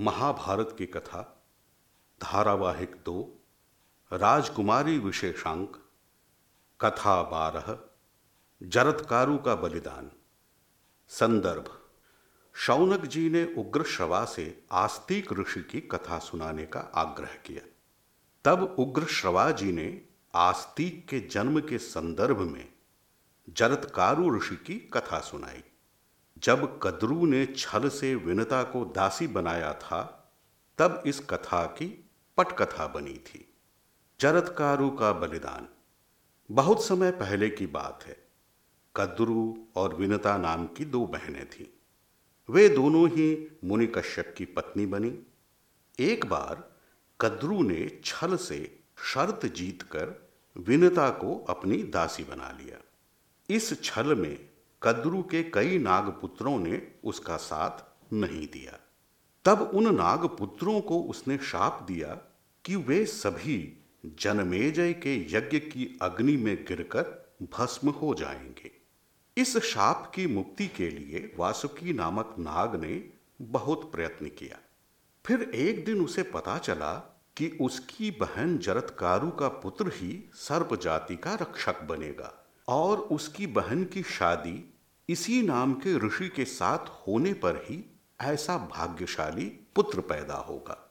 महाभारत की कथा, धारावाहिक दो, राजकुमारी विशेषांक कथा बारह जरतकारु का बलिदान। संदर्भ, शौनक जी ने उग्र श्रवा से आस्तिक ऋषि की कथा सुनाने का आग्रह किया। तब उग्र श्रवा जी ने आस्तिक के जन्म के संदर्भ में जरतकारु ऋषि की कथा सुनाई। जब कद्रू ने छल से विनता को दासी बनाया था, तब इस कथा की पटकथा बनी थी। जरतकारु का बलिदान। बहुत समय पहले की बात है। कद्रू और विनता नाम की दो बहनें थीं। वे दोनों ही मुनि कश्यप की पत्नी बनी। एक बार कद्रू ने छल से शर्त जीतकर विनता को अपनी दासी बना लिया। इस छल में कद्रू के कई नागपुत्रों ने उसका साथ नहीं दिया। तब उन नागपुत्रों को उसने शाप दिया कि वे सभी जनमेजय के यज्ञ की अग्नि में गिरकर भस्म हो जाएँगे। इस शाप की मुक्ति के लिए वासुकी नामक नाग ने बहुत प्रयत्न किया। फिर एक दिन उसे पता चला कि उसकी बहन जरतकारु का पुत्र ही सर्प जाति का रक्षक बनेगा और उसकी बहन की शादी इसी नाम के ऋषि के साथ होने पर ही ऐसा भाग्यशाली पुत्र पैदा होगा।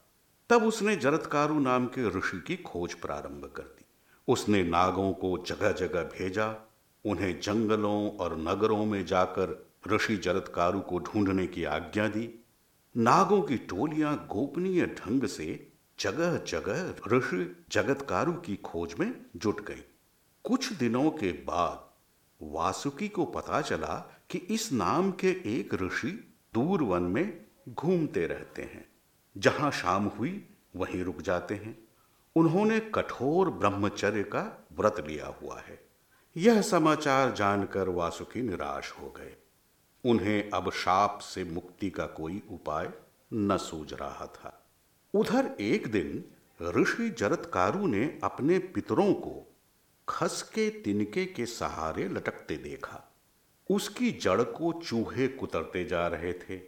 तब उसने जरतकारु नाम के ऋषि की खोज प्रारंभ कर दी। उसने नागों को जगह जगह भेजा, उन्हें जंगलों और नगरों में जाकर ऋषि जरतकारु को ढूँढने की आज्ञा दी। नागों की टोलियाँ गोपनीय ढंग से जगह जगह ऋषि जगतकारु की खोज में जुट गई। कुछ दिनों के बाद वासुकी को पता चला कि इस नाम के एक ऋषि दूर वन में घूमते रहते हैं। जहाँ शाम हुई, वहीं रुक जाते हैं। उन्होंने कठोर ब्रह्मचर्य का व्रत लिया हुआ है। यह समाचार जानकर वासुकी निराश हो गए। उन्हें अब शाप से मुक्ति का कोई उपाय न सूझ रहा था। उधर एक दिन ऋषि जरतकारु ने अपने पितरों को खस के तिनके के सहारे लटकते देखा। उसकी जड़ को चूहे कुतरते जा रहे थे।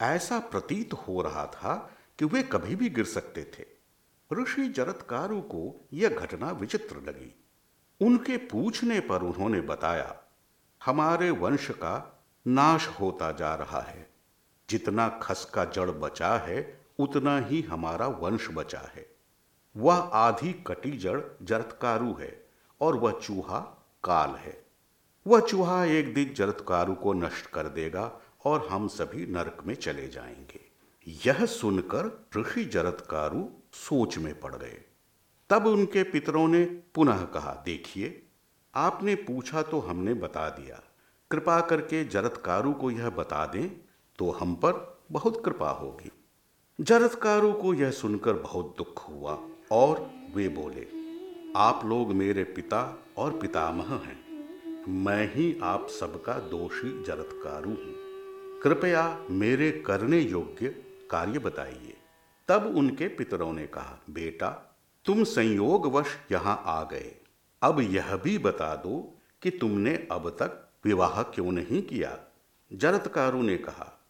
ऐसा प्रतीत हो रहा था कि वे कभी भी गिर सकते थे। ऋषि जरतकारु को यह घटना विचित्र लगी। उनके पूछने पर उन्होंने बताया, हमारे वंश का नाश होता जा रहा है। जितना खस का जड़ बचा है, उतना ही हमारा वंश बचा है। वह आधी कटी जड़ जरतकारु है। और वह चूहा काल है। वह चूहा एक दिन जरतकारु को नष्ट कर देगा और हम सभी नरक में चले जाएँगे। यह सुनकर ऋषि जरतकारु सोच में पड़ गए। तब उनके पितरों ने पुनः कहा, देखिए, आपने पूछा तो हमने बता दिया। कृपा करके जरतकारु को यह बता दें तो हम पर बहुत कृपा होगी। जरतकारु को यह सुनकर बहुत दुख हुआ और वे बोले आप लोग मेरे पिता और पितामह हैं। मैं ही आप सबका दोषी जरतकारु हूँ। कृपया मेरे करने योग्य कार्य बताइए। तब उनके पितरों ने कहा, बेटा, तुम संयोगवश यहाँ आ गए। अब यह भी बता दो कि तुमने अब तक विवाह क्यों नहीं किया? जरतकारु ने कहा,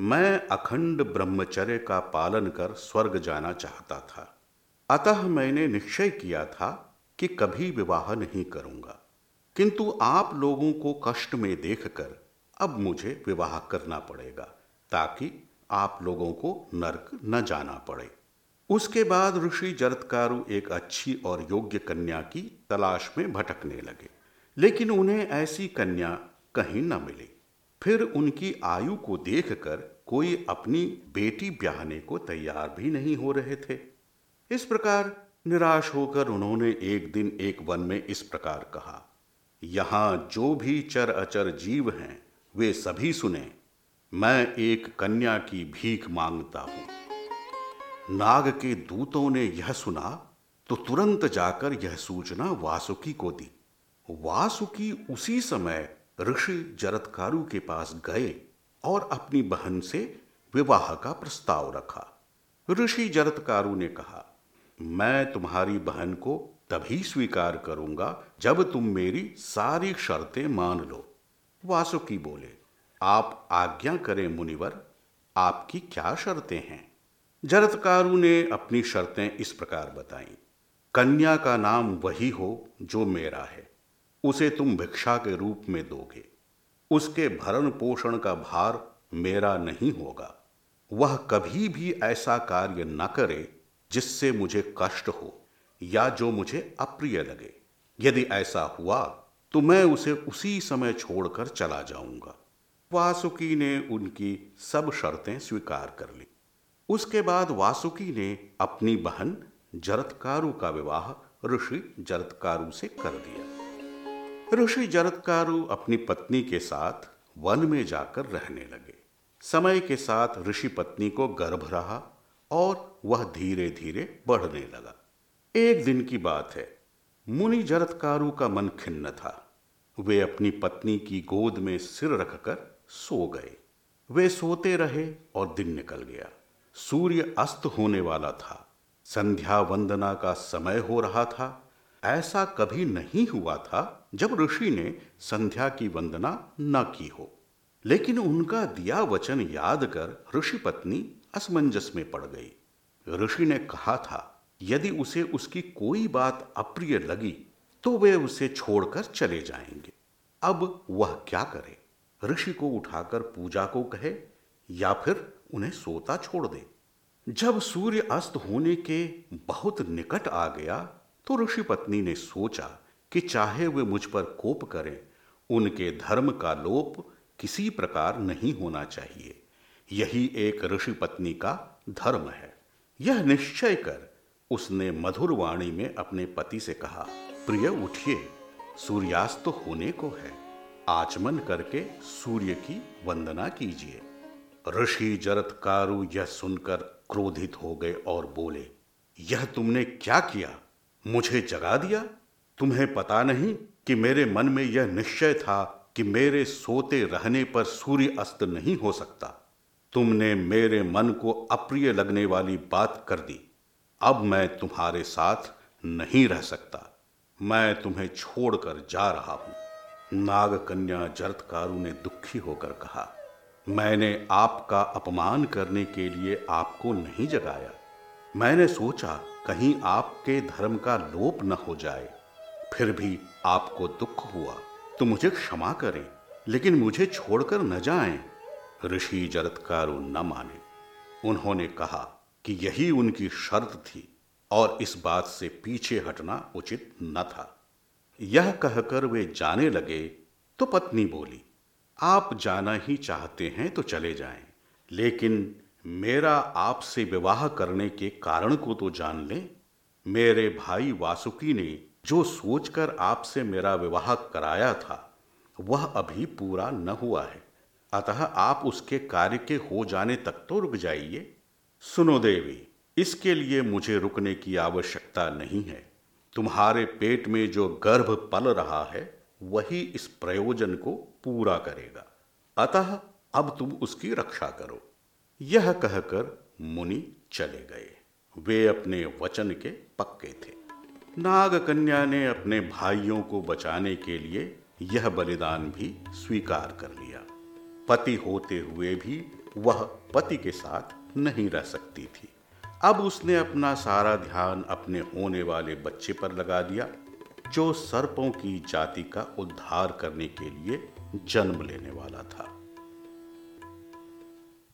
मैं अखंड ब्रह्मचर्य का पालन कर स्वर्ग जाना चाहता था। अतः मैंने निश्चय किया था कि कभी विवाह नहीं करूँगा। किंतु आप लोगों को कष्ट में देखकर अब मुझे विवाह करना पड़ेगा, ताकि आप लोगों को नरक न जाना पड़े। उसके बाद ऋषि जरतकारु एक अच्छी और योग्य कन्या की तलाश में भटकने लगे, लेकिन उन्हें ऐसी कन्या कहीं न मिली। फिर उनकी आयु को देखकर कोई अपनी बेटी ब्याहने को तैयार भी नहीं हो रहे थे। इस प्रकार निराश होकर उन्होंने एक दिन एक वन में इस प्रकार कहा, यहाँ जो भी चर अचर जीव हैं, वे सभी सुने, मैं एक कन्या की भीख माँगता हूँ। नाग के दूतों ने यह सुना तो तुरंत जाकर यह सूचना वासुकी को दी। वासुकी उसी समय ऋषि जरतकारु के पास गए और अपनी बहन से विवाह का प्रस्ताव रखा। ऋषि जरतकारु ने कहा मैं तुम्हारी बहन को तभी स्वीकार करूँगा जब तुम मेरी सारी शर्तें मान लो। वासुकी बोले, आप आज्ञा करें मुनिवर, आपकी क्या शर्तें हैं? जरतकारु ने अपनी शर्तें इस प्रकार बताई। कन्या का नाम वही हो जो मेरा है, उसे तुम भिक्षा के रूप में दोगे। उसके भरण पोषण का भार मेरा नहीं होगा। वह कभी भी ऐसा कार्य न करे जिससे मुझे कष्ट हो या जो मुझे अप्रिय लगे। यदि ऐसा हुआ तो मैं उसे उसी समय छोड़कर चला जाऊँगा। वासुकी ने उनकी सब शर्तें स्वीकार कर ली। उसके बाद वासुकी ने अपनी बहन जरतकारु का विवाह ऋषि जरतकारु से कर दिया। ऋषि जरतकारु अपनी पत्नी के साथ वन में जाकर रहने लगे। समय के साथ ऋषि पत्नी को गर्भ रहा और वह धीरे धीरे बढ़ने लगा। एक दिन की बात है, मुनि जरतकारु का मन खिन्न था। वे अपनी पत्नी की गोद में सिर रखकर सो गए। वे सोते रहे और दिन निकल गया। सूर्य अस्त होने वाला था। संध्या वंदना का समय हो रहा था। ऐसा कभी नहीं हुआ था जब ऋषि ने संध्या की वंदना न की हो। लेकिन उनका दिया वचन याद कर ऋषि पत्नी असमंजस में पड़ गई। ऋषि ने कहा था, यदि उसे उसकी कोई बात अप्रिय लगी तो वे उसे छोड़कर चले जाएँगे। अब वह क्या करे? ऋषि को उठाकर पूजा को कहे, या फिर उन्हें सोता छोड़ दे। जब सूर्य अस्त होने के बहुत निकट आ गया तो ऋषि पत्नी ने सोचा कि चाहे वे मुझ पर कोप करें, उनके धर्म का लोप किसी प्रकार नहीं होना चाहिए। यही एक ऋषि पत्नी का धर्म है। यह निश्चय कर उसने मधुर वाणी में अपने पति से कहा, प्रिय, उठिए। सूर्यास्त होने को है। आचमन करके सूर्य की वंदना कीजिए। ऋषि जरतकारु यह सुनकर क्रोधित हो गए और बोले, यह तुमने क्या किया? मुझे जगा दिया? तुम्हें पता नहीं कि मेरे मन में यह निश्चय था कि मेरे सोते रहने पर सूर्य अस्त नहीं हो सकता। तुमने मेरे मन को अप्रिय लगने वाली बात कर दी। अब मैं तुम्हारे साथ नहीं रह सकता। मैं तुम्हें छोड़कर जा रहा हूँ। नाग कन्या जरतकारु ने दुखी होकर कहा, मैंने आपका अपमान करने के लिए आपको नहीं जगाया। मैंने सोचा कहीं आपके धर्म का लोप न हो जाए। फिर भी आपको दुख हुआ। तो मुझे क्षमा करें, लेकिन मुझे छोड़कर न जाएँ। ऋषि जरतकारु न माने। उन्होंने कहा कि यही उनकी शर्त थी और इस बात से पीछे हटना उचित न था। यह कहकर वे जाने लगे। तो पत्नी बोली आप जाना ही चाहते हैं तो चले जाएँ, लेकिन मेरा आपसे विवाह करने के कारण को तो जान लें। मेरे भाई वासुकी ने जो सोचकर आपसे मेरा विवाह कराया था वह अभी पूरा न हुआ है। अतः आप उसके कार्य के हो जाने तक तो रुक जाइए। सुनो देवी, इसके लिए मुझे रुकने की आवश्यकता नहीं है। तुम्हारे पेट में जो गर्भ पल रहा है, वही इस प्रयोजन को पूरा करेगा। अतः अब तुम उसकी रक्षा करो। यह कहकर मुनि चले गए। वे अपने वचन के पक्के थे। नाग कन्या ने अपने भाइयों को बचाने के लिए यह बलिदान भी स्वीकार कर लिया। पति होते हुए भी वह पति के साथ नहीं रह सकती थी। अब उसने अपना सारा ध्यान अपने होने वाले बच्चे पर लगा दिया, जो सर्पों की जाति का उद्धार करने के लिए जन्म लेने वाला था।